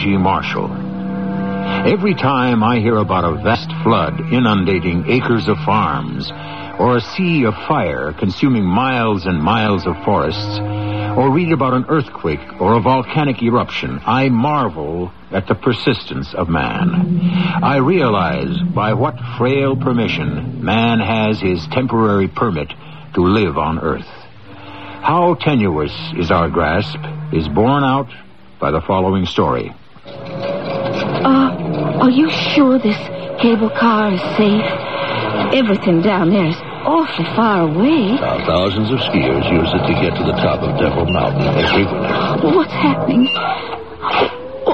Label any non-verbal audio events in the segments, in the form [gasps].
Welcome. Marshall. Every time I hear about a vast flood inundating acres of farms, or a sea of fire consuming miles and miles of forests, or read about an earthquake or a volcanic eruption, I marvel at the persistence of man. I realize by what frail permission man has his temporary permit to live on earth. How tenuous is our grasp is borne out by the following story. Uh, are you sure this cable car is safe? Everything down there is awfully far away. Now, thousands of skiers use it to get to the top of Devil Mountain every winter. What's happening?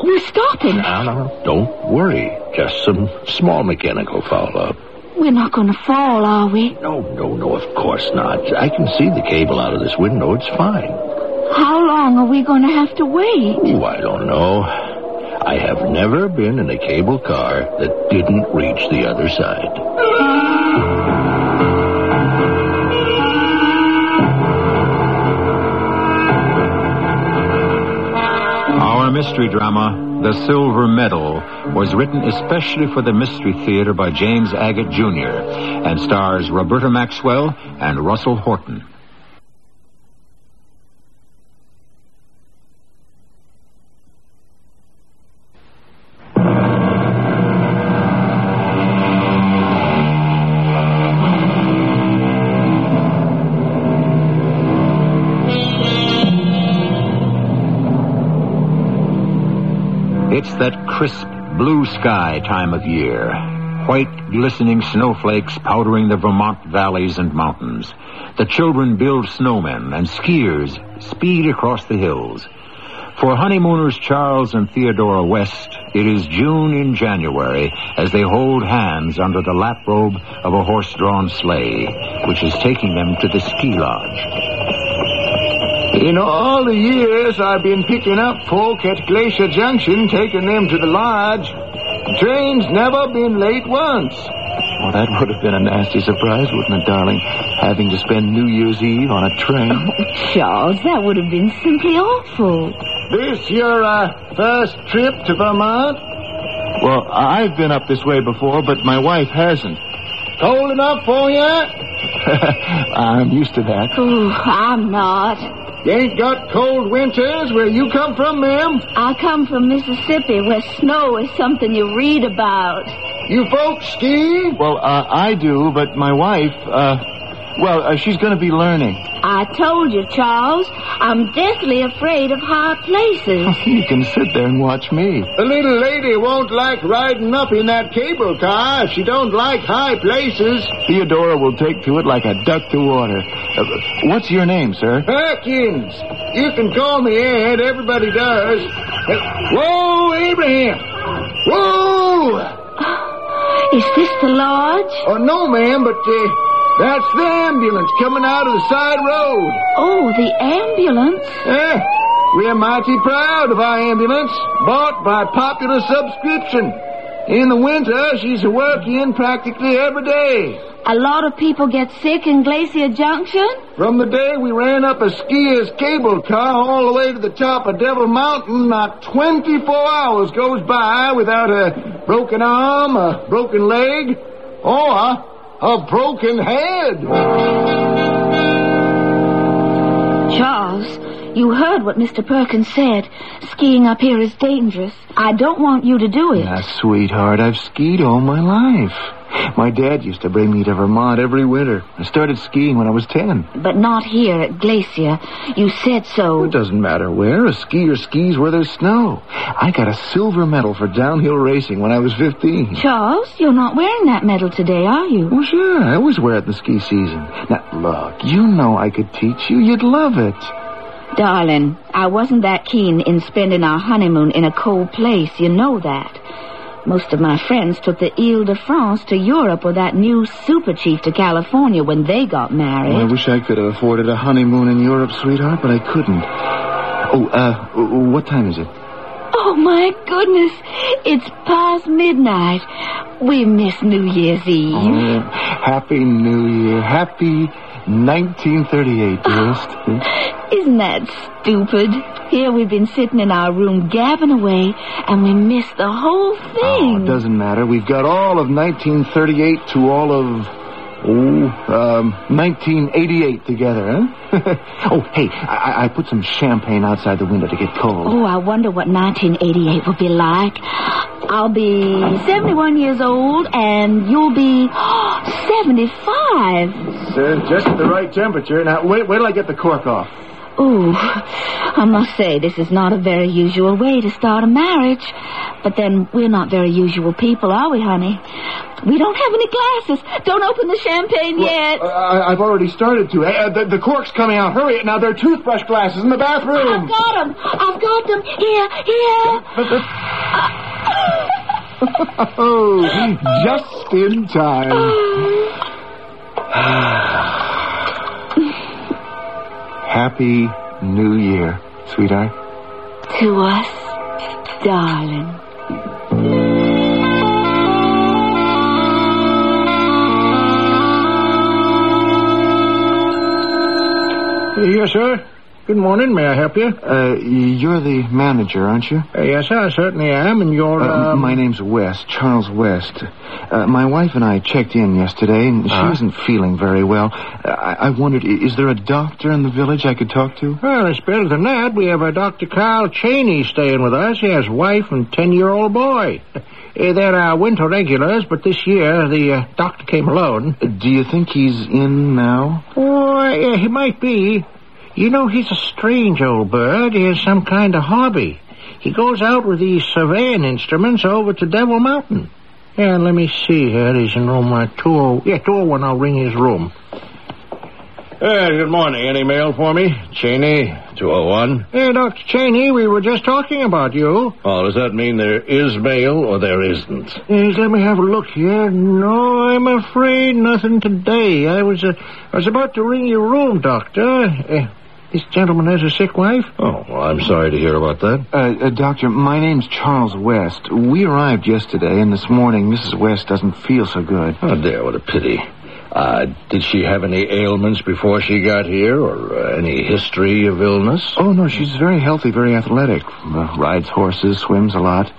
We're stopping. Now, don't worry. Just some small mechanical foul-up. We're not going to fall, are we? No, no, no, of course not. I can see the cable out of this window. It's fine. How long are we going to have to wait? Oh, I don't know. I have never been in a cable car that didn't reach the other side. Our mystery drama, The Silver Medal, was written especially for the Mystery Theater by James Agate Jr. and stars Roberta Maxwell and Russell Horton. Crisp blue sky time of year. White glistening snowflakes powdering the Vermont valleys and mountains. The children build snowmen and skiers speed across the hills. For honeymooners Charles and Theodora West, it is June in January as they hold hands under the lap robe of a horse-drawn sleigh, which is taking them to the ski lodge. In all the years I've been picking up folk at Glacier Junction, taking them to the lodge, the train's never been late once. Well, that would have been a nasty surprise, wouldn't it, darling? Having to spend New Year's Eve on a train. Oh, Charles, that would have been simply awful. This your uh, first trip to Vermont? Well, I've been up this way before, but my wife hasn't. Cold enough for you? [laughs] I'm used to that. Oh, I'm not. You ain't got cold winters where you come from, ma'am? I come from Mississippi, where snow is something you read about. You folks ski? Well, uh, I do, but my wife, uh, well, uh, she's going to be learning. I told you, Charles, I'm deathly afraid of high places. [laughs] You can sit there and watch me. The little lady won't like riding up in that cable car if she don't like high places. Theodora will take to it like a duck to water. Uh, what's your name, sir? Perkins. You can call me Ed. Everybody does. Uh, Whoa, Abraham. Whoa! Is this the lodge? Oh, no, ma'am, but uh, that's the ambulance coming out of the side road. Oh, the ambulance. Eh, we're mighty proud of our ambulance, bought by popular subscription. In the winter, she's a working practically every day. A lot of people get sick in Glacier Junction. From the day we ran up a skier's cable car all the way to the top of Devil Mountain, not 24 hours goes by without a broken arm, a broken leg, or a broken head. Charles, you heard what Mr. Perkins said. Skiing up here is dangerous. I don't want you to do it. Now, sweetheart, I've skied all my life. My dad used to bring me to Vermont every winter. I started skiing when I was ten. But not here at Glacier. You said so. It doesn't matter where. A skier skis where there's snow. I got a silver medal for downhill racing when I was 15. Charles, you're not wearing that medal today, are you? Well, sure. I always wear it in the ski season. Now, look, you know I could teach you. You'd love it. Darling, I wasn't that keen in spending our honeymoon in a cold place. You know that. Most of my friends took the Ile de France to Europe or that new super chief to California when they got married. I wish I could have afforded a honeymoon in Europe, sweetheart, but I couldn't. Oh, uh, what time is it? Oh, my goodness. It's past midnight. We miss New Year's Eve. Oh, happy New Year. Happy 1938, dearest. [laughs] Isn't that stupid? Here we've been sitting in our room gabbing away, and we missed the whole thing. Oh, thing. it doesn't matter. We've got all of 1938 to all of, oh, um, 1988 together, huh? [laughs] oh, hey, I, I put some champagne outside the window to get cold. Oh, I wonder what 1988 will be like. I'll be 71 years old, and you'll be [gasps] 75. Sir, just the right temperature. Now, wait, wait till I get the cork off. Ooh, I must say, this is not a very usual way to start a marriage. But then, we're not very usual people, are we, honey? We don't have any glasses. Don't open the champagne yet. Uh, I, I've already started to. Uh, the, the cork's coming out. Hurry. Now, there are toothbrush glasses in the bathroom. I've got them. I've got them. Here, here. [laughs] oh, just in time. [sighs] [sighs] [sighs] Happy New Year, sweetheart. To us, darling. Yes, sir. Good morning. May I help you? Uh, you're the manager, aren't you? Uh, yes. I certainly am. And you're, Uh, um, my name's West, Charles West. Uh, my wife and I checked in yesterday, and she Uh-huh. isn't feeling very well. Uh, I, I wondered, is there a doctor in the village I could talk to? Well, it's better than that. We have a Dr. Carl Cheney staying with us. He has a wife and ten-year-old boy. [laughs] Uh, they're our winter regulars, but this year the uh, doctor came alone. Uh, Do you think he's in now? Oh, yeah, he might be. You know, he's a strange old bird. He has some kind of hobby. He goes out with these surveying instruments over to Devil Mountain. Yeah, let me see here. He's in room uh, 20... Yeah, 201. I'll ring his room. Uh, good morning. Any mail for me? Cheney, 201. Hey, Dr. Cheney, we were just talking about you. Oh, does that mean there is mail or there isn't? Yes, let me have a look here. No, I'm afraid nothing today. I was, uh, I was about to ring your room, Doctor. Uh, this gentleman has a sick wife? Oh, well, I'm sorry to hear about that. Uh, uh, doctor, my name's Charles West. We arrived yesterday, and this morning Mrs. West doesn't feel so good. Oh, dear, what a pity. Uh, did she have any ailments before she got here, or uh, any history of illness? Oh, no, she's very healthy, very athletic. Uh, rides horses, swims a lot.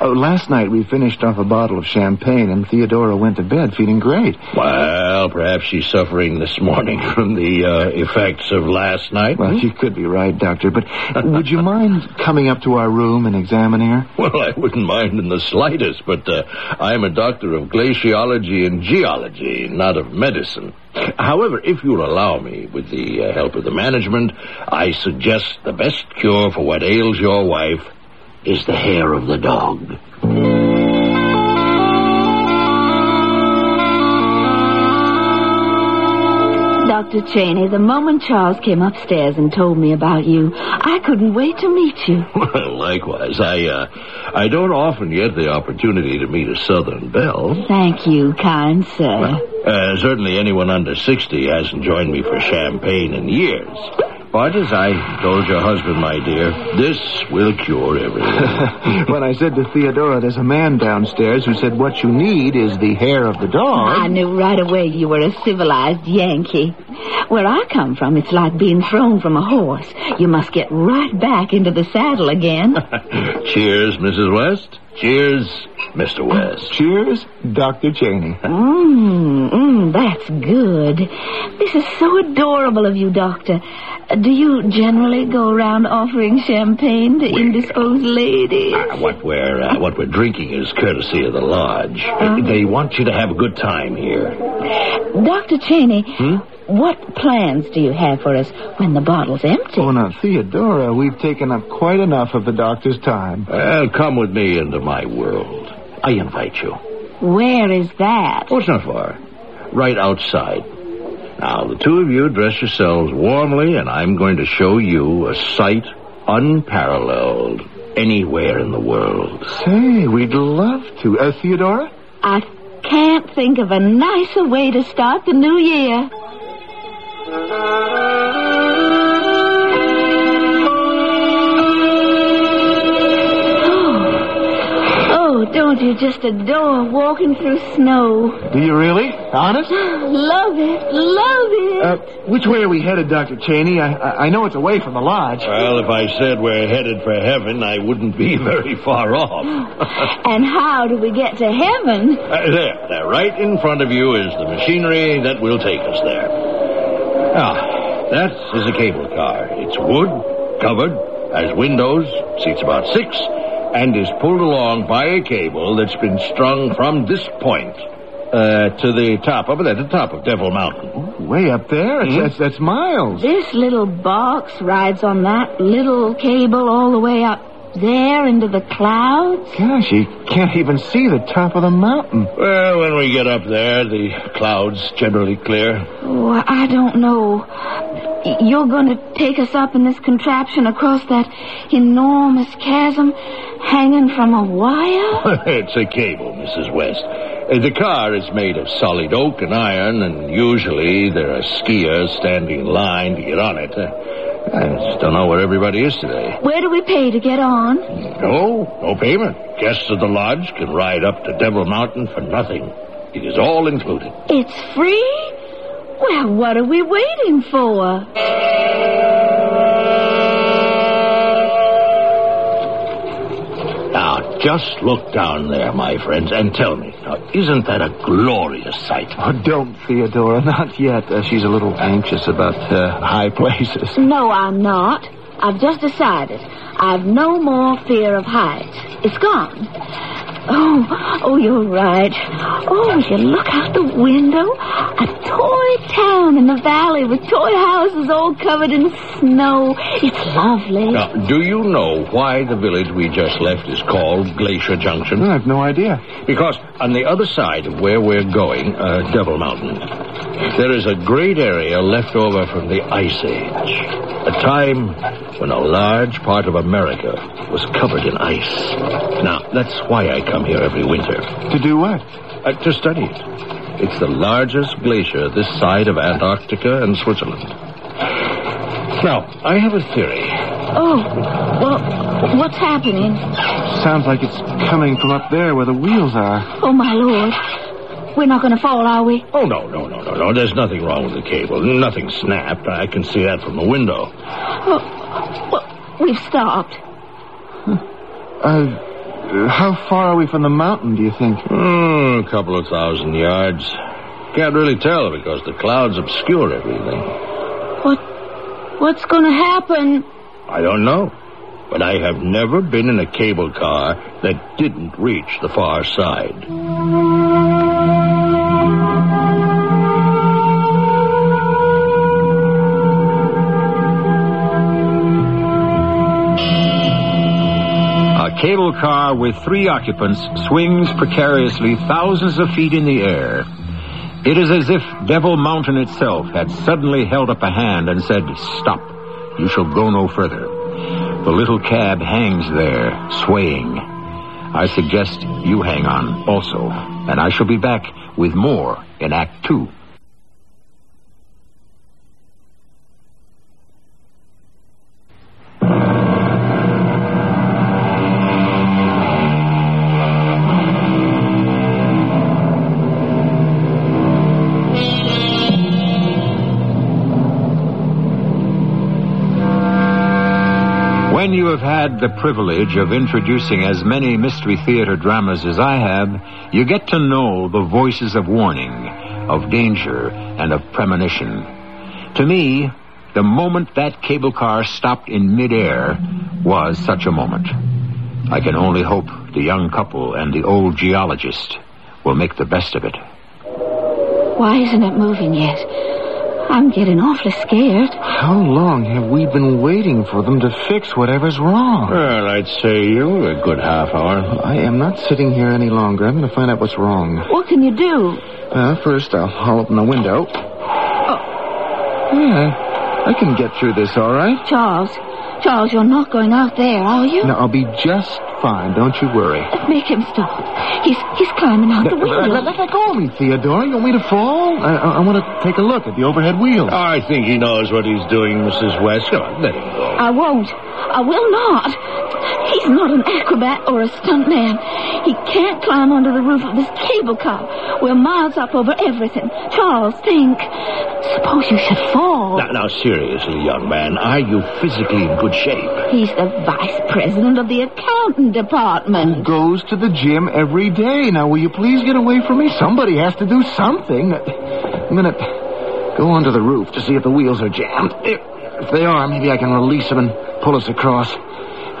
Oh, last night we finished off a bottle of champagne, and Theodora went to bed feeling great. Well, perhaps she's suffering this morning [laughs] from the uh, effects of last night. Well, you could be right, Doctor, but would you mind coming up to our room and examining her? Well, I wouldn't mind in the slightest, but uh, I'm a doctor of glaciology and geology, not of medicine. However, if you'll allow me, with the uh, help of the management, I suggest the best cure for what ails your wife is the hair of the dog. Dr. Cheney, the moment Charles came upstairs and told me about you, I couldn't wait to meet you. [laughs] Well, likewise, I uh, I don't often get the opportunity to meet a Southern belle. Thank you, kind sir. Uh, certainly, anyone under sixty hasn't joined me for champagne in years. But as I told your husband, my dear, this will cure everything. [laughs] when I said to Theodora, there's a man downstairs who said what you need is the hair of the dog. I knew right away you were a civilized Yankee. Where I come from, it's like being thrown from a horse. You must get right back into the saddle again. [laughs] Cheers, Mrs. West. Cheers, Mr. West. [laughs] Cheers, Dr. Cheney. Mmm, mm, that's good. This is so adorable of you, Doctor. Do you generally go around offering champagne to indisposed ladies? Uh, what we're uh, what we're drinking is courtesy of the lodge. They want you to have a good time here. Dr. Cheney, what plans do you have for us when the bottle's empty? Oh, now, Theodora, we've taken up quite enough of the doctor's time. Well, come with me into my world. I invite you. Where is that? Oh, it's not far. Right outside. Now, the two of you dress yourselves warmly, and I'm going to show you a sight unparalleled anywhere in the world. Say, we'd love to. Uh, Theodora? I can't think of a nicer way to start the new year. Oh, don't you just adore walking through snow? Do you really? Honest? [gasps] Love it, love it. Uh, which way are we headed, Dr. Cheney? I, I, I know it's away from the lodge. Well, if I said we're headed for heaven, I wouldn't be [laughs] very far off. [gasps] and how do we get to heaven? Uh, there, there, right in front of you is the machinery that will take us there. Now, that is a cable car. It's wood, covered, has windows, seats about six, and is pulled along by a cable that's been strung from this point uh, to the top, over there, the top of Devil Mountain. Way up there? Hmm? That's, that's miles. This little box rides on that little cable all the way up there into the clouds? Gosh, you can't even see the top of the mountain. Well, when we get up there, the clouds generally clear. Oh, I don't know. You're going to take us up in this contraption across that enormous chasm hanging from a wire? [laughs] it's a cable, Mrs. West. Uh, The car is made of solid oak and iron, and usually there are skiers standing in line to get on it. I just don't know where everybody is today. Where do we pay to get on? No, no payment. Guests of the lodge can ride up to Devil Mountain for nothing. It is all included. It's free? Well, what are we waiting for? Just look down there, my friends, and tell me, now, isn't that a glorious sight? Oh, don't, Theodora. Not yet. Uh, she's a little anxious about uh, high places. No, I'm not. I've just decided. I've no more fear of heights. It's gone. Oh, oh, you're right. Oh, you look out the window. A toy town in the valley with toy houses all covered in snow. It's lovely. Now, do you know why the village we just left is called Glacier Junction? I have no idea. Because on the other side of where we're going, uh, Devil Mountain, there is a great area left over from the Ice Age. A time when a large part of America was covered in ice. Now, that's why I come here every winter. To do what? Uh, to study it. It's the largest glacier this side of Antarctica and Switzerland. Now, I have a theory. Oh, well, what's happening? Sounds like it's coming from up there where the wheels are. Oh, my lord. We're not going to fall, are we? Oh, no, no, no, no, no. There's nothing wrong with the cable. Nothing snapped. I can see that from the window. Oh, well, we've stopped. Uh, how far are we from the mountain, do you think? Hmm, a couple of thousand yards. Can't really tell because the clouds obscure everything. What? What's going to happen? I don't know. But I have never been in a cable car that didn't reach the far side. Cable car with three occupants swings precariously thousands of feet in the air. It is as if Devil Mountain itself had suddenly held up a hand and said, Stop. You shall go no further. The little cab hangs there, swaying. I suggest you hang on also, and I shall be back with more in Act Two. When you have had the privilege of introducing as many Mystery Theater dramas as I have, you get to know the voices of warning, of danger, and of premonition. To me, the moment that cable car stopped in midair was such a moment. I can only hope the young couple and the old geologist will make the best of it. Why isn't it moving yet? I'm getting awfully scared. How long have we been waiting for them to fix whatever's wrong? Well, I'd say you a good half hour. I am not sitting here any longer. I'm going to find out what's wrong. What can you do? Uh, first, I'll, I'll open the window. Oh, Yeah, I can get through this all right. Charles, Charles, you're not going out there, are you? No, I'll be just fine. Don't you worry. Make him stop. He's he's climbing out the Let, window. let, let, let go of me, Theodora. You want me to fall? I, I, I want to take a look at the overhead wheels. Oh, I think he knows what he's doing, Mrs. West. Come on, let him go. I won't. I will not. He's not an acrobat or a stuntman. He can't climb under the roof of this cable car. We're miles up over everything. Charles, think. Suppose you should fall. Now, now, seriously, young man, are you physically in good shape? He's the vice president of the accounting department. Who Goes to the gym every day. Now, will you please get away from me? Somebody has to do something. I'm gonna go onto the roof to see if the wheels are jammed. If, if they are, maybe I can release them and pull us across.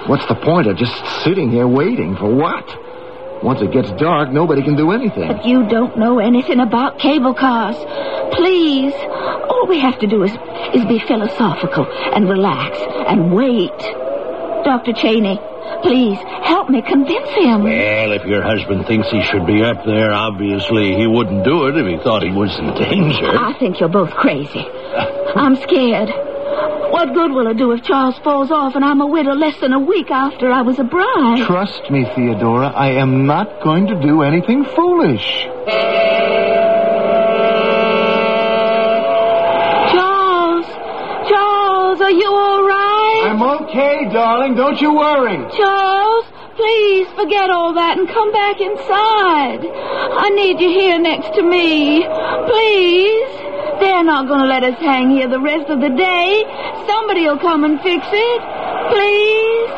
What's the point of just sitting here waiting for what? Once it gets dark, nobody can do anything. But you don't know anything about cable cars. Please, all we have to do is, is be philosophical and relax and wait. Dr. Cheney, please help me convince him. Well, if your husband thinks he should be up there, obviously he wouldn't do it if he thought he was in danger. I think you're both crazy. I'm scared. What good will it do if Charles falls off and I'm a widow less than a week after I was a bride? Trust me, Theodora, I am not going to do anything foolish. Charles! Charles, are you all right? I'm okay, darling. Don't you worry. Charles, please forget all that and come back inside. I need you here next to me. Please. They're not going to let us hang here the rest of the day. Somebody will come and fix it. Please.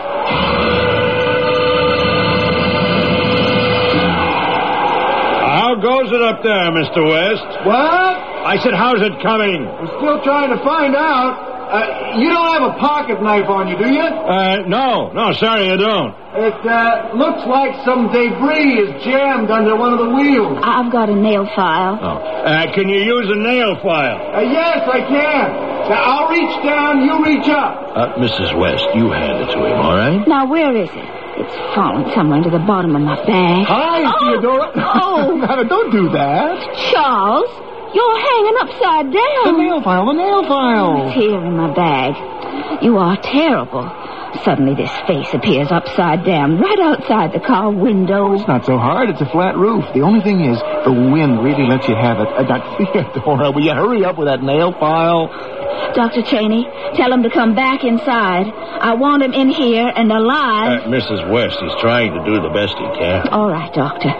How goes it up there, Mr. West? What? I said, how's it coming? I'm still trying to find out. Uh, you don't have a pocket knife on you, do you? Uh, no, no, sorry, I don't. It uh, looks like some debris is jammed under one of the wheels. I've got a nail file. Oh. Uh, can you use a nail file? Uh, yes, I can. Now, I'll reach down, you reach up. Uh, Mrs. West, you hand it to him, all right? Now, where is it? It's fallen somewhere into the bottom of my bag. Hi, Oh, Theodora. oh. [laughs] Now, don't do that. Charles, you're hanging upside down. The nail file, the nail file. It's here in my bag. You are terrible. Suddenly this face appears upside down right outside the car window. It's not so hard. It's a flat roof. The only thing is, the wind really lets you have it. Uh, now, Theodora, will you hurry up with that nail file? Dr. Cheney, tell him to come back inside. I want him in here and alive. Uh, Mrs. West, he's trying to do the best he can. All right, Doctor.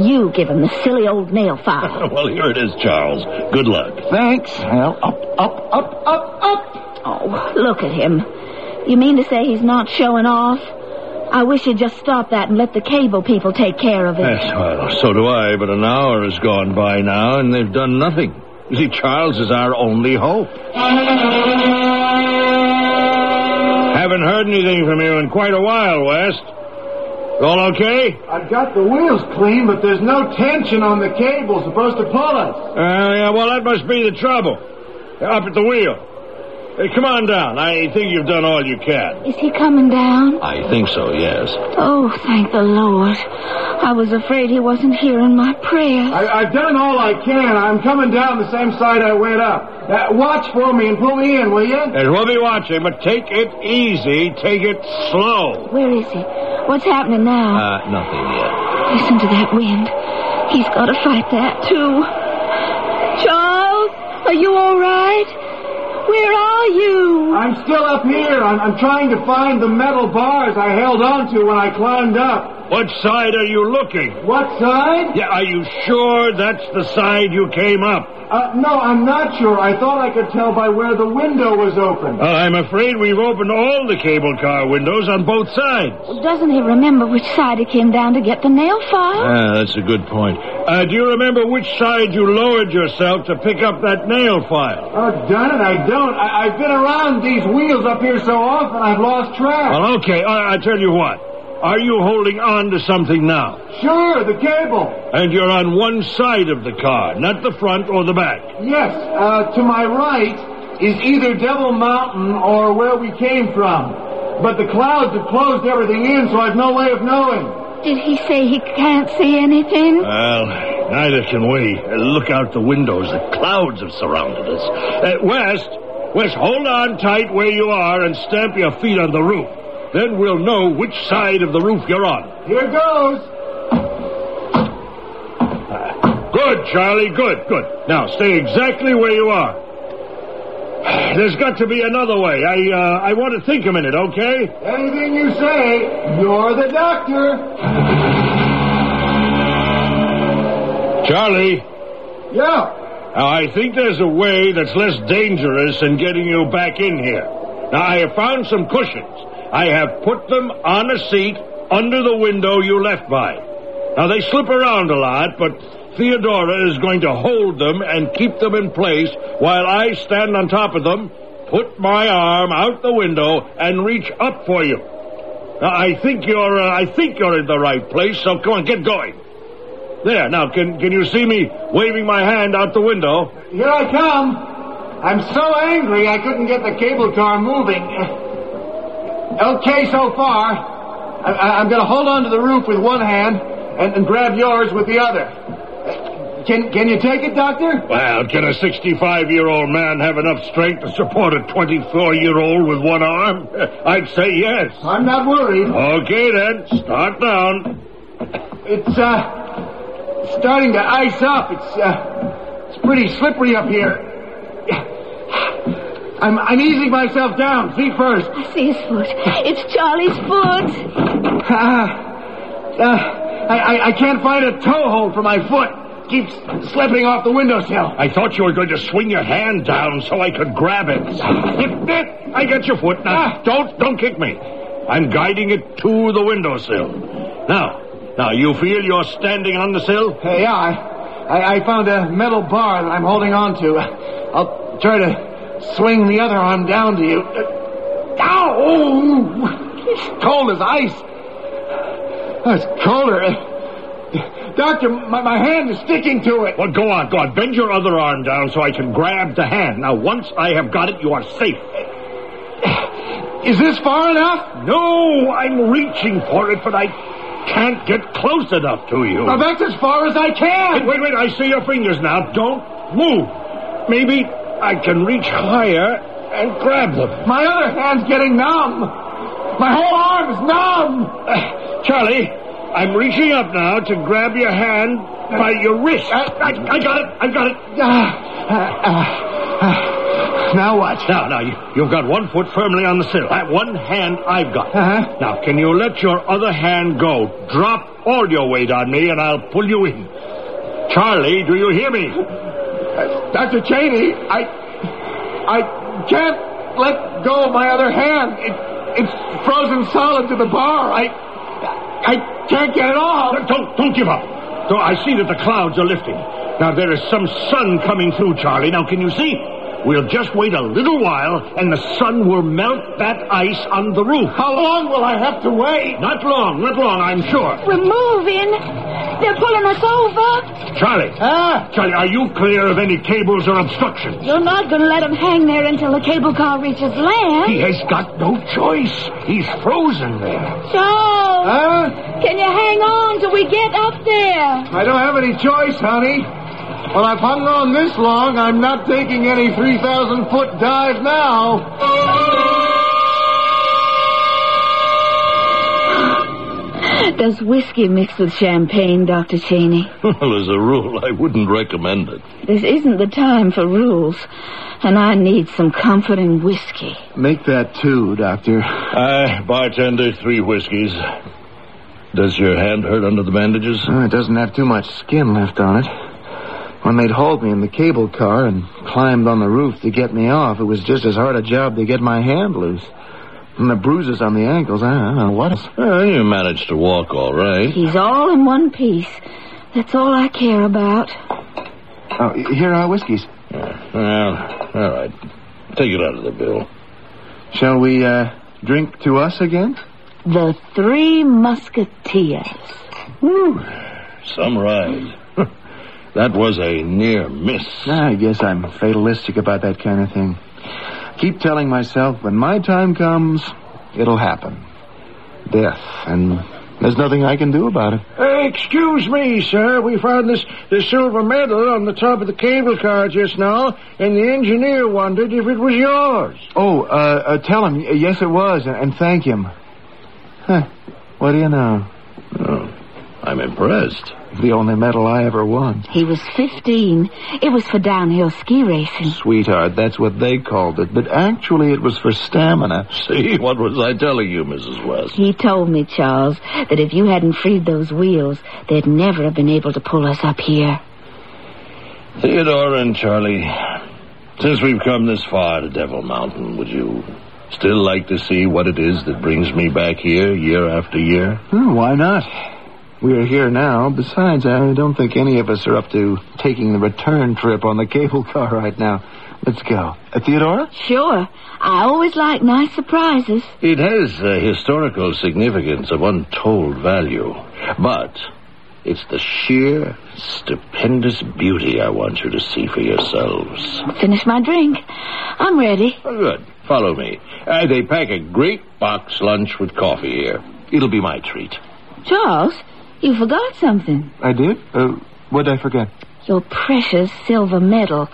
You give him the silly old nail file. [laughs] well, here it is, Charles. Good luck. Thanks. Well, up, up, up, up, up. Oh, look at him. You mean to say he's not showing off? I wish you'd just stop that and let the cable people take care of it. Yes, well, so do I, but an hour has gone by now, and they've done nothing. You see, Charles is our only hope. Haven't heard anything from you in quite a while, West. All okay? I've got the wheels clean, but there's no tension on the cable supposed to pull us. Uh, yeah, well, that must be the trouble. Up at the wheel. Hey, come on down. I think you've done all you can. Is he coming down? I think so, yes. Oh, thank the Lord. I was afraid he wasn't hearing my prayers. I, I've done all I can. I'm coming down the same side I went up. Uh, watch for me and pull me in, will you? Yes, we'll be watching, but take it easy. Take it slow. Where is he? What's happening now? Uh, nothing yet. Listen to that wind. He's got to fight that, too. Charles, are you all right? Where are you? I'm still up here. I'm, I'm trying to find the metal bars I held onto when I climbed up. What side are you looking? What side? Yeah, are you sure that's the side you came up? Uh, no, I'm not sure. I thought I could tell by where the window was open. Uh, I'm afraid we've opened all the cable car windows on both sides. Doesn't he remember which side he came down to get the nail file? Ah, that's a good point. Uh, do you remember which side you lowered yourself to pick up that nail file? Oh, darn it, I don't. I, I've been around these wheels up here so often I've lost track. Well, okay, I, I tell you what. Are you holding on to something now? Sure, the cable. And you're on one side of the car, not the front or the back. Yes, uh, to my right is either Devil Mountain or where we came from. But the clouds have closed everything in, so I've no way of knowing. Did he say he can't see anything? Well, neither can we. Uh, look out the windows. The clouds have surrounded us. Uh, West, West, hold on tight where you are and stamp your feet on the roof. Then we'll know which side of the roof you're on. Here goes. Good, Charlie. Good, good. Now stay exactly where you are. There's got to be another way. I uh, I want to think a minute, okay? Anything you say, you're the doctor. Charlie. Yeah. Now, I think there's a way that's less dangerous than getting you back in here. Now, I have found some cushions. I have put them on a seat under the window you left by. Now, they slip around a lot, but Theodora is going to hold them and keep them in place while I stand on top of them, put my arm out the window, and reach up for you. Now, I think you're, uh, I think you're in the right place, so come on, get going. There, now, can, can you see me waving my hand out the window? Here I come. I'm so angry I couldn't get the cable car moving. Okay so far. I, am going to hold on to the roof with one hand and, and grab yours with the other. Can, can you take it, Doctor? Well, can a 65-year-old man have enough strength to support a 24-year-old with one arm? [laughs] I'd say yes. I'm not worried. Okay, then. Start down. It's, uh, starting to ice up. It's, uh, it's pretty slippery up here. I'm, I'm easing myself down. Feet first. I see his foot. It's Charlie's foot. Uh, uh, I, I, I can't find a toe hold for my foot keeps slipping off the windowsill. I thought you were going to swing your hand down so I could grab it. I got your foot. Now, ah. don't, don't kick me. I'm guiding it to the windowsill. Now, now, you feel you're standing on the sill? Uh, yeah, I, I, I found a metal bar that I'm holding on to. I'll try to swing the other arm down to you. Uh, ow! It's cold as ice. Oh, it's colder. Uh, doctor, my, my hand is sticking to it. Well, go on, go on. Bend your other arm down so I can grab the hand. Now, once I have got it, you are safe. Uh, is this far enough? No, I'm reaching for it, but I can't get close enough to you. Now, that's as far as I can. Wait, wait, wait. I see your fingers now. Don't move. Maybe I can reach higher and grab them. My other hand's getting numb. My whole arm's numb. Uh, Charlie, I'm reaching up now to grab your hand by your wrist. I, I, I got it. I got it. Uh, uh, uh, now what? Now, now, you, you've got one foot firmly on the sill. That one hand I've got. Uh-huh. Now, can you let your other hand go? Drop all your weight on me, and I'll pull you in. Charlie, do you hear me? Dr. Cheney, I... I can't let go of my other hand. It, it's frozen solid to the bar. I... I can't get it off. Don't, don't give up. I see that the clouds are lifting. Now there is some sun coming through, Charlie. Now can you see? We'll just wait a little while, and the sun will melt that ice on the roof. How long will I have to wait? Not long, not long, I'm sure. We're moving. They're pulling us over. Charlie. Ah? Charlie, are you clear of any cables or obstructions? You're not going to let him hang there until the cable car reaches land. He has got no choice. He's frozen there. Charles. Huh? Can you hang on till we get up there? I don't have any choice, honey. Well, I've hung on this long. I'm not taking any 3,000 foot dive now. Does whiskey mix with champagne, Dr. Cheney? Well, as a rule, I wouldn't recommend it. This isn't the time for rules, and I need some comforting whiskey. Make that two, Doctor. Aye, bartender, three whiskeys. Does your hand hurt under the bandages? Oh, it doesn't have too much skin left on it. When they'd hauled me in the cable car and climbed on the roof to get me off, it was just as hard a job to get my hand loose. And the bruises on the ankles, I don't know what. Well, you managed to walk all right. He's all in one piece. That's all I care about. Oh, here are whiskeys. Yeah, well, all right. Take it out of the bill. Shall we, uh, drink to us again? The Three Musketeers. Whew. Some ride. That was a near miss. I guess I'm fatalistic about that kind of thing. Keep telling myself when my time comes, it'll happen. Death and There's nothing I can do about it. Uh, excuse me, sir. We found this, this silver medal on the top of the cable car just now, and the engineer wondered if it was yours. Oh, uh, uh tell him, yes, it was, and thank him. Huh. What do you know? Oh, I'm impressed. The only medal I ever won. He was 15. It was for downhill ski racing. Sweetheart, that's what they called it. But actually, it was for stamina. See, what was I telling you, Mrs. West? He told me, Charles, that if you hadn't freed those wheels, they'd never have been able to pull us up here. Theodora and Charlie, since we've come this far to Devil Mountain, would you still like to see what it is that brings me back here year after year? Oh, why not? We're here now. Besides, I don't think any of us are up to taking the return trip on the cable car right now. Let's go. Uh, Theodora? Sure. I always like nice surprises. It has a historical significance of untold value. But it's the sheer, stupendous beauty I want you to see for yourselves. Finish my drink. I'm ready. Oh, good. Follow me. Uh, they pack a great box lunch with coffee here. It'll be my treat. Charles, you forgot something. I did? Uh, what did I forget? Your precious silver medal.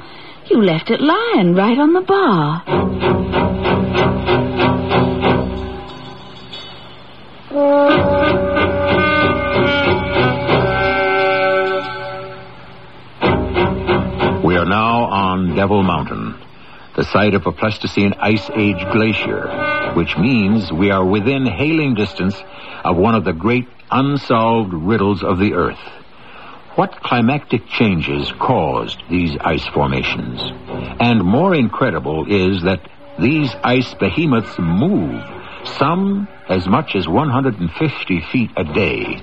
You left it lying right on the bar. We are now on Devil Mountain, the site of a Pleistocene Ice Age glacier, which means we are within hailing distance of one of the great unsolved riddles of the Earth. What climactic changes caused these ice formations? And more incredible is that these ice behemoths move, some as much as 150 feet a day.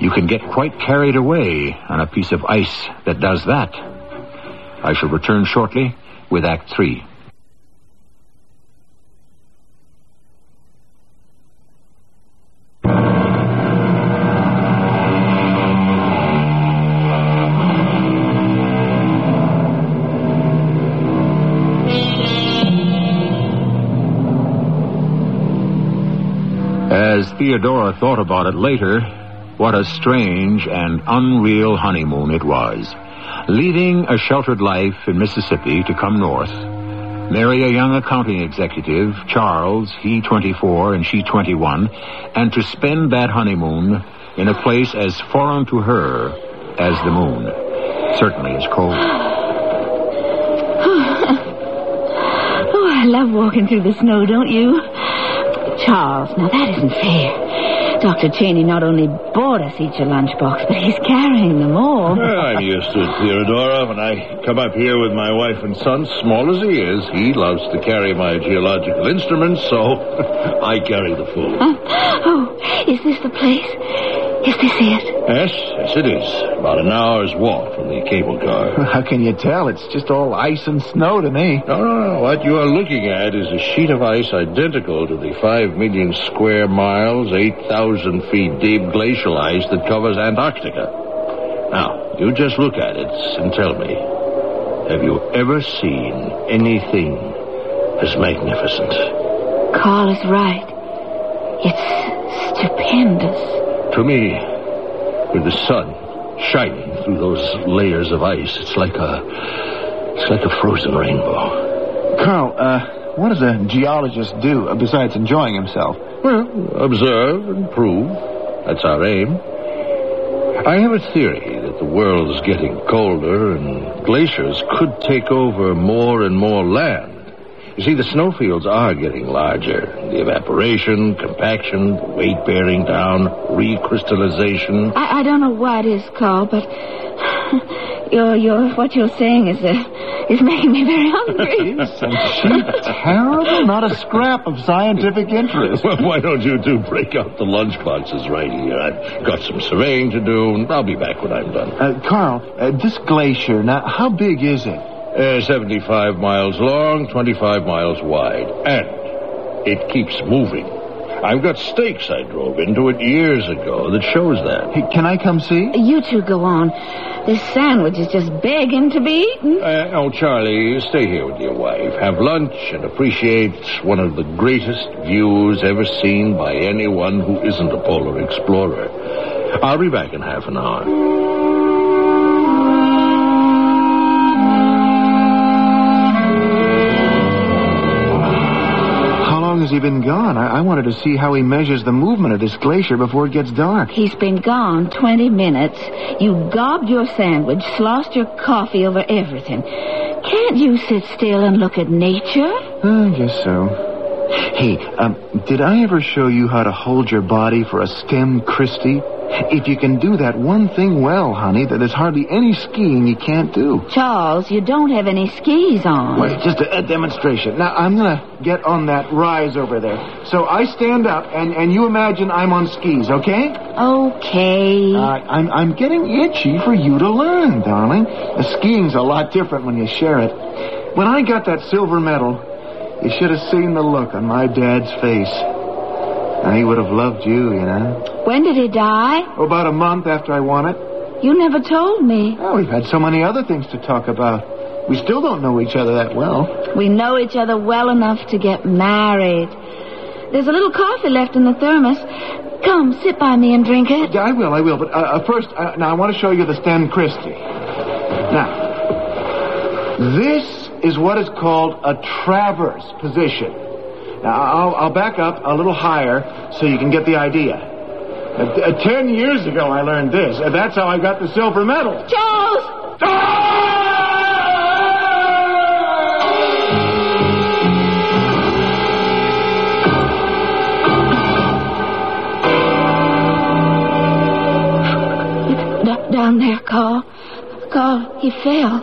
You can get quite carried away on a piece of ice that does that. I shall return shortly with Act 3. Theodora thought about it later, what a strange and unreal honeymoon it was. Leaving a sheltered life in Mississippi to come north, marry a young accounting executive, Charles, he 24 and she 21, and to spend that honeymoon in a place as foreign to her as the moon. Certainly as cold. [sighs] Oh, I love walking through the snow, don't you? Charles, now that isn't fair. Dr. Cheney not only bought us each a lunchbox, but he's carrying them all. Well, I'm used to it, Theodora. When I come up here with my wife and son, small as he is, he loves to carry my geological instruments, so [laughs] I carry the food. Uh, oh, is this the place? Is this it? Yes, yes, it is. About an hour's walk from the cable car. [laughs] How can you tell? It's just all ice and snow to me. No, no, no. What you are looking at is a sheet of ice identical to the five million square miles, 8,000 feet deep glacial ice that covers Antarctica. Now, you just look at it and tell me, have you ever seen anything as magnificent? Carl is right. It's stupendous. To me, with the sun shining through those layers of ice, it's like a it's like a frozen rainbow. Carl, uh, what does a geologist do besides enjoying himself? Well, observe and prove. That's our aim. I have a theory that the world's getting colder and glaciers could take over more and more land. You see, the snowfields are getting larger. The evaporation, compaction, weight bearing down, recrystallization. I, I don't know what it is, Carl, but [sighs] your your what you're saying is uh, is making me very hungry. [laughs] Isn't she terrible? Not a scrap of scientific interest. Well, why don't you two break out the lunchboxes right here? I've got some surveying to do, and I'll be back when I'm done. Uh, Carl, uh, this glacier, now, how big is it? Uh, 75 miles long, 25 miles wide. And it keeps moving. I've got stakes I drove into it years ago that shows that. Hey, can I come see? You two go on. This sandwich is just begging to be eaten. Uh, oh, Charlie, stay here with your wife. Have lunch and appreciate one of the greatest views ever seen by anyone who isn't a polar explorer. I'll be back in half an hour. How long has he been gone? I, I wanted to see how he measures the movement of this glacier before it gets dark. He's been gone 20 minutes. You gobbed your sandwich, sloshed your coffee over everything. Can't you sit still and look at nature? I guess so. Hey, um, did I ever show you how to hold your body for a stem Christie? If you can do that one thing well, honey, there's hardly any skiing you can't do. Charles, you don't have any skis on. Wait, just a, a demonstration. Now, I'm gonna get on that rise over there. So I stand up, and, and you imagine I'm on skis, okay? Okay. Uh, I'm, I'm getting itchy for you to learn, darling. The skiing's a lot different when you share it. When I got that silver medal, you should have seen the look on my dad's face. Now, he would have loved you, you know. when did he die? Oh, about a month after I won it. You never told me. Oh, we've had so many other things to talk about. We still don't know each other that well. We know each other well enough to get married. There's a little coffee left in the thermos. Come, sit by me and drink it. Yeah, I will, I will. But uh, uh, first, uh, now I want to show you the stem Christie. Now, this is what is called a traverse position. Now, I'll, I'll back up a little higher so you can get the idea. Uh, uh, ten years ago, I learned this. Uh, that's how I got the silver medal. Charles! D- down there, Carl. Carl, he fell.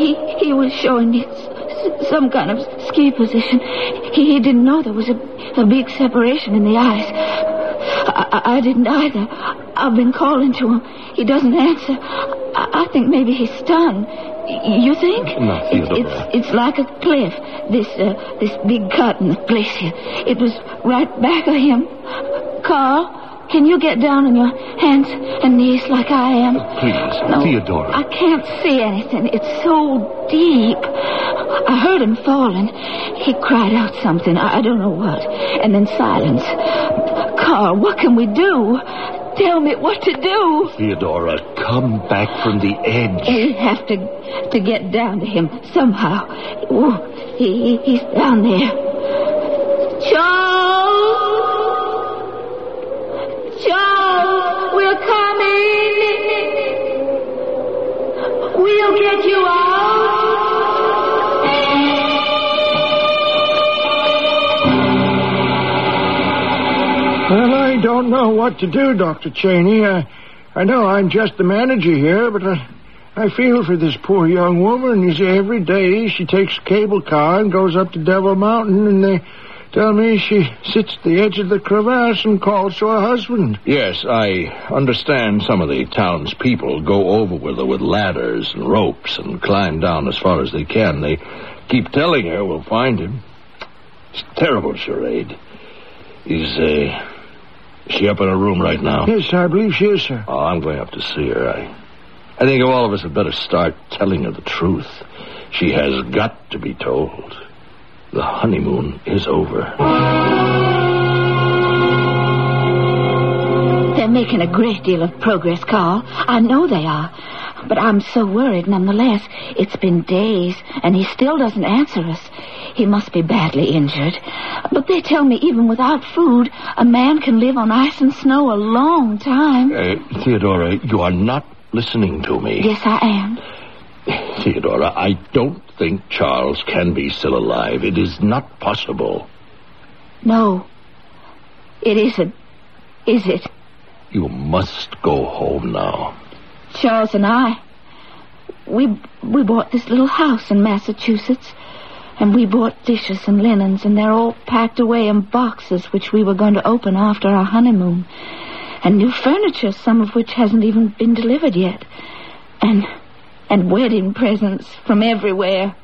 He he was showing me some kind of ski position. He, he didn't know there was a, a big separation in the ice. I, I, didn't either. I've been calling to him. He doesn't answer. I, I think maybe he's stunned. You think? No, it's, Theodora. it's it's like a cliff. This uh, this big cut in the glacier. It was right back of him. Carl, can you get down on your hands and knees like I am? Oh, please, No, Theodora. I can't see anything. It's so deep. I heard him falling. He cried out something. I, don't know what. And then silence. Carl, what can we do? Tell me what to do. Theodora, come back from the edge. We have to to get down to him somehow. Ooh, he, he- he's down there. Charles! Charles, we're coming! We'll get you out! Well, I don't know what to do, Dr. Cheney. I, I know I'm just the manager here, but I, I feel for this poor young woman. You see, every day she takes a cable car and goes up to Devil Mountain, and they tell me she sits at the edge of the crevasse and calls to her husband. Yes, I understand some of the townspeople go over with her with ladders and ropes and climb down as far as they can. They keep telling her we'll find him. It's a terrible charade. Is, uh, is she up in her room right now? Yes, I believe she is, sir. Oh, I'm going up to see her. I, I think all of us had better start telling her the truth. She has got to be told. The honeymoon is over. They're making a great deal of progress, Carl. I know they are. But I'm so worried nonetheless. It's been days, and he still doesn't answer us. He must be badly injured. But they tell me even without food, a man can live on ice and snow a long time. Uh, Theodora, you are not listening to me. Yes, I am. [laughs] Theodora, I don't think Charles can be still alive. It is not possible. No. It isn't. Is it? You must go home now. Charles and I, we we bought this little house in Massachusetts, and we bought dishes and linens, and they're all packed away in boxes which we were going to open after our honeymoon, and new furniture, some of which hasn't even been delivered yet, and and wedding presents from everywhere.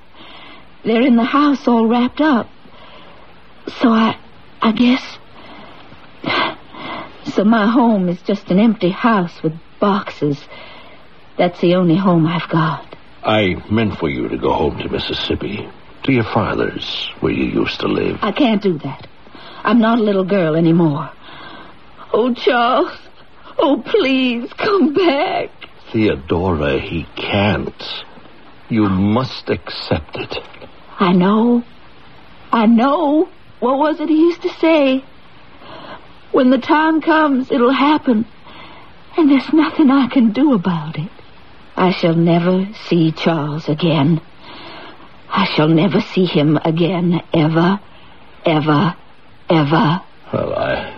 They're in the house all wrapped up. So I, I guess, So my home is just an empty house with boxes. That's the only home I've got. I meant for you to go home to Mississippi, to your father's, where you used to live. I can't do that. I'm not a little girl anymore. Oh, Charles. Oh, please, come back. Theodora, he can't. You must accept it. I know. I know. What was it he used to say? When the time comes, it'll happen. And there's nothing I can do about it. I shall never see Charles again. I shall never see him again, ever, ever, ever. Well, I.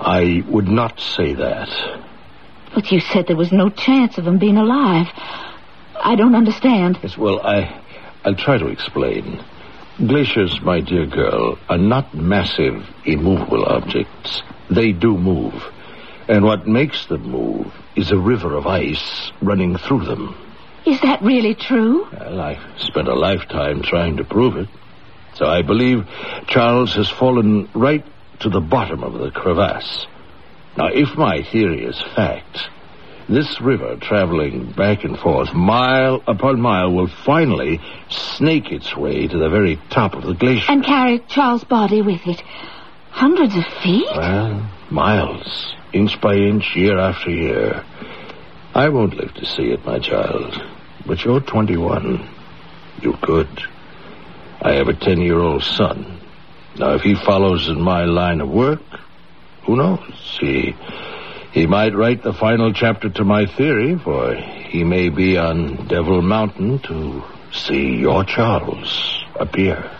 I would not say that. But you said there was no chance of him being alive. I don't understand. Yes, well, I. I'll try to explain. Glaciers, my dear girl, are not massive, immovable objects. They do move. And what makes them move is a river of ice running through them. Is that really true? Well, I've spent a lifetime trying to prove it. So I believe Charles has fallen right to the bottom of the crevasse. Now, if my theory is fact, this river, traveling back and forth, mile upon mile, will finally snake its way to the very top of the glacier. And carry Charles' body with it. Hundreds of feet? Well, miles, inch by inch, year after year. I won't live to see it, my child. But you're 21. You could. I have a 10 year old son. Now, if he follows in my line of work, who knows? He, he might write the final chapter to my theory, for he may be on Devil Mountain to see your Charles appear.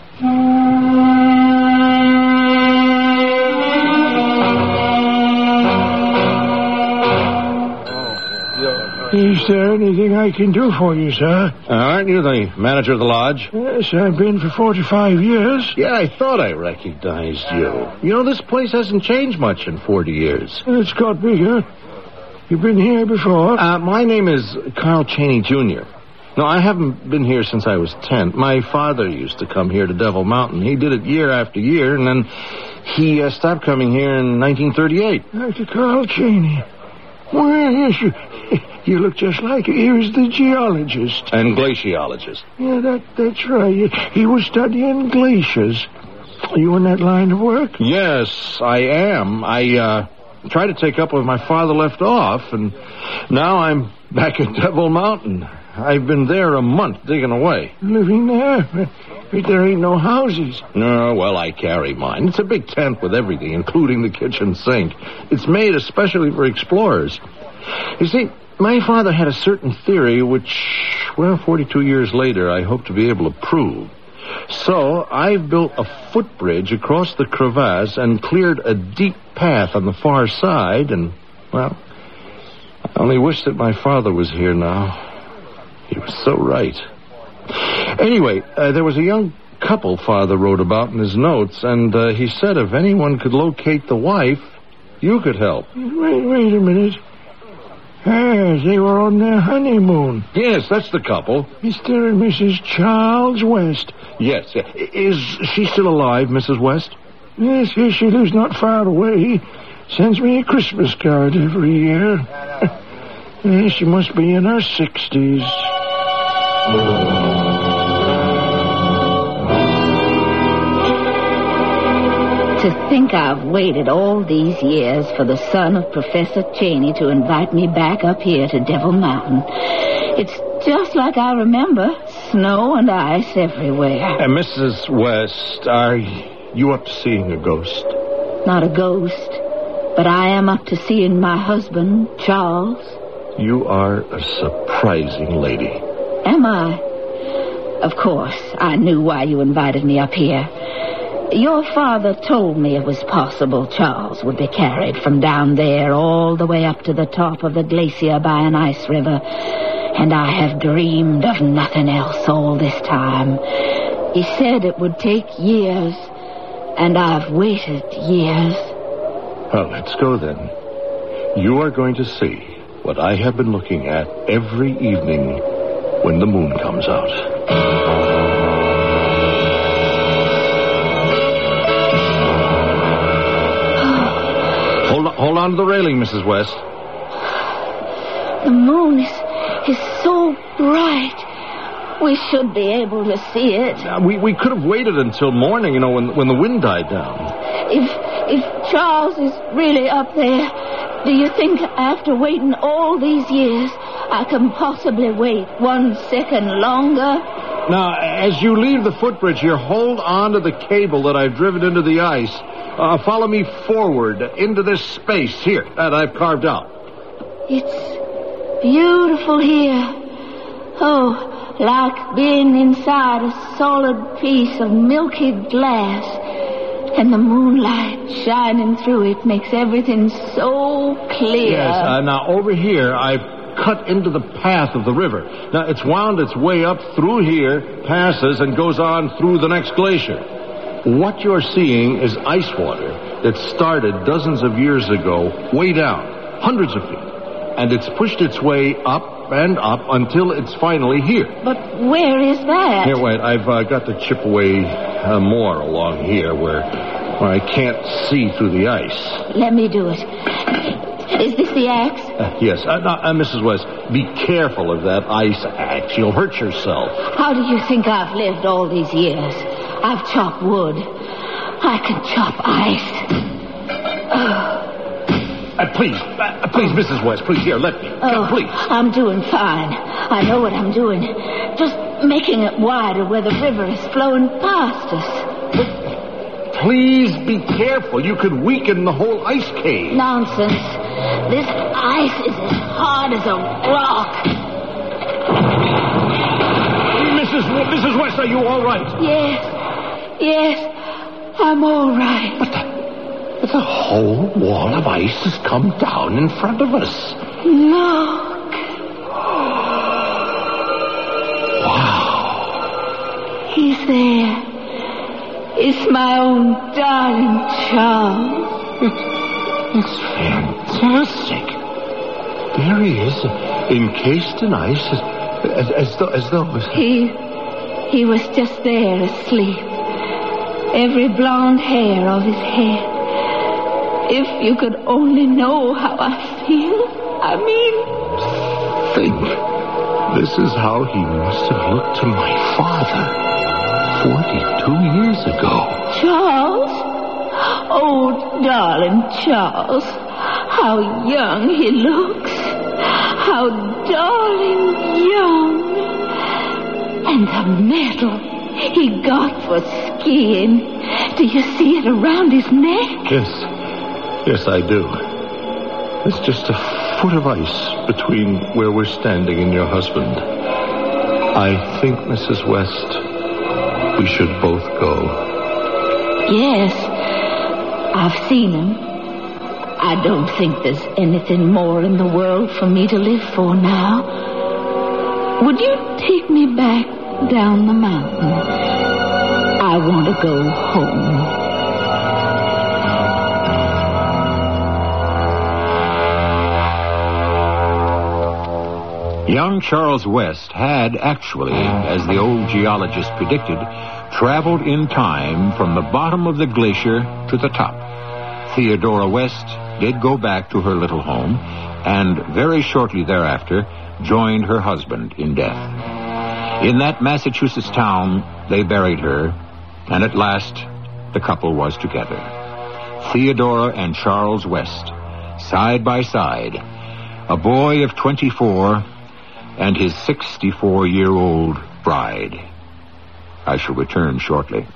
Is there anything I can do for you, sir? Uh, aren't you the manager of the lodge? Yes, I've been for 45 years. Yeah, I thought I recognized you. You know, this place hasn't changed much in 40 years. It's got bigger. You've been here before? Uh, my name is Carl Cheney Jr. No, I haven't been here since I was 10. My father used to come here to Devil Mountain. He did it year after year, and then he uh, stopped coming here in 1938. Dr. Carl Cheney. Where is yes, you, you look just like he was the geologist. And glaciologist. Yeah, that, that's right. He was studying glaciers. Are you in that line of work? Yes, I am. I, uh, tried to take up where my father left off, and now I'm back at Devil Mountain. I've been there a month digging away. Living there? But there ain't no houses. No, well, I carry mine. It's a big tent with everything, including the kitchen sink. It's made especially for explorers. You see, my father had a certain theory which, well, 42 years later, I hope to be able to prove. So, I've built a footbridge across the crevasse and cleared a deep path on the far side, and, well, I only wish that my father was here now. He was so right. Anyway, uh, there was a young couple father wrote about in his notes, and uh, he said if anyone could locate the wife, you could help. Wait, wait a minute. Yes, they were on their honeymoon. Yes, that's the couple. Mr. and Mrs. Charles West. Yes. Is she still alive, Mrs. West? Yes, yes, she lives not far away. Sends me a Christmas card every year. [laughs] yes, she must be in her sixties. To think I've waited all these years for the son of Professor Cheney to invite me back up here to Devil Mountain. It's just like I remember. Snow and ice everywhere. Uh, and Mrs. West, are you up to seeing a ghost? Not a ghost. But I am up to seeing my husband, Charles. You are a surprising lady. Am I? Of course, I knew why you invited me up here. Your father told me it was possible Charles would be carried from down there all the way up to the top of the glacier by an ice river. And I have dreamed of nothing else all this time. He said it would take years, and I've waited years. Well, let's go then. You are going to see what I have been looking at every evening when the moon comes out. Hold hold, hold on the railing, Mrs. West. The moon is, is so bright. We should be able to see it. Uh, we, we could have waited until morning, you know, when, when the wind died down. If, if Charles is really up there, do you think after waiting all these years, I can possibly wait one second longer? Now, as you leave the footbridge here, hold on to the cable that I've driven into the ice. Uh, follow me forward into this space here that I've carved out. It's beautiful here. Oh, like being inside a solid piece of milky glass. And the moonlight shining through it makes everything so clear. Yes, uh, now over here, I've cut into the path of the river. Now, it's wound its way up through here, passes, and goes on through the next glacier. What you're seeing is ice water that started dozens of years ago, way down, hundreds of feet. And it's pushed its way up and up until it's finally here. But where is that? Here, wait, I've uh, got to chip away uh, more along here where, where I can't see through the ice. Let me do it. Is this the axe? Uh, yes. Uh, now, uh, Mrs. West, be careful of that ice axe. You'll hurt yourself. How do you think I've lived all these years? I've chopped wood. I can chop ice. Uh, please, uh, please, Mrs. West, please, here, let me. Oh, please. I'm doing fine. I know what I'm doing. Just making it wider where the river is flowing past us. Please be careful. You could weaken the whole ice cave. Nonsense. This ice is as hard as a rock. Mrs. W- Mrs. West, are you all right? Yes. Yes. I'm all right. But the whole wall of ice has come down in front of us. Look. Wow. He's there. It's my own darling Charles. It's fantastic. There he is, encased in ice, as, as, as though, as though it. He, he was just there asleep. Every blonde hair of his head. If you could only know how I feel. I mean, Think. This is how he must have looked to my father 42 years ago. Charles? Oh, darling Charles. How young he looks. How darling young. And the medal he got for skiing. Do you see it around his neck? Yes. Yes, I do. It's just a foot of ice between where we're standing and your husband. I think, Mrs. West, we should both go. Yes. I've seen him. I don't think there's anything more in the world for me to live for now. Would you take me back down the mountain? I want to go home. Young Charles West had actually, as the old geologist predicted, traveled in time from the bottom of the glacier to the top. Theodora West did go back to her little home and very shortly thereafter joined her husband in death. In that Massachusetts town, they buried her, and at last the couple was together. Theodora and Charles West, side by side, a boy of 24 and his 64 year old bride. I shall return shortly.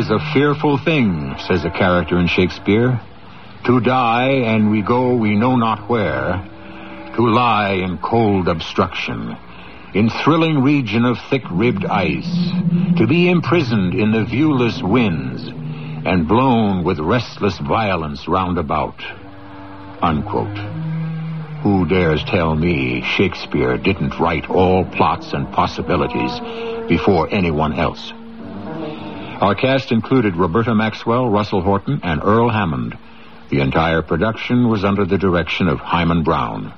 Is a fearful thing, says a character in Shakespeare. To die, and we go we know not where. To lie in cold obstruction, in thrilling region of thick-ribbed ice. To be imprisoned in the viewless winds, and blown with restless violence round about. Unquote. Who dares tell me Shakespeare didn't write all plots and possibilities before anyone else? Our cast included Roberta Maxwell, Russell Horton, and Earl Hammond. The entire production was under the direction of Himan Brown.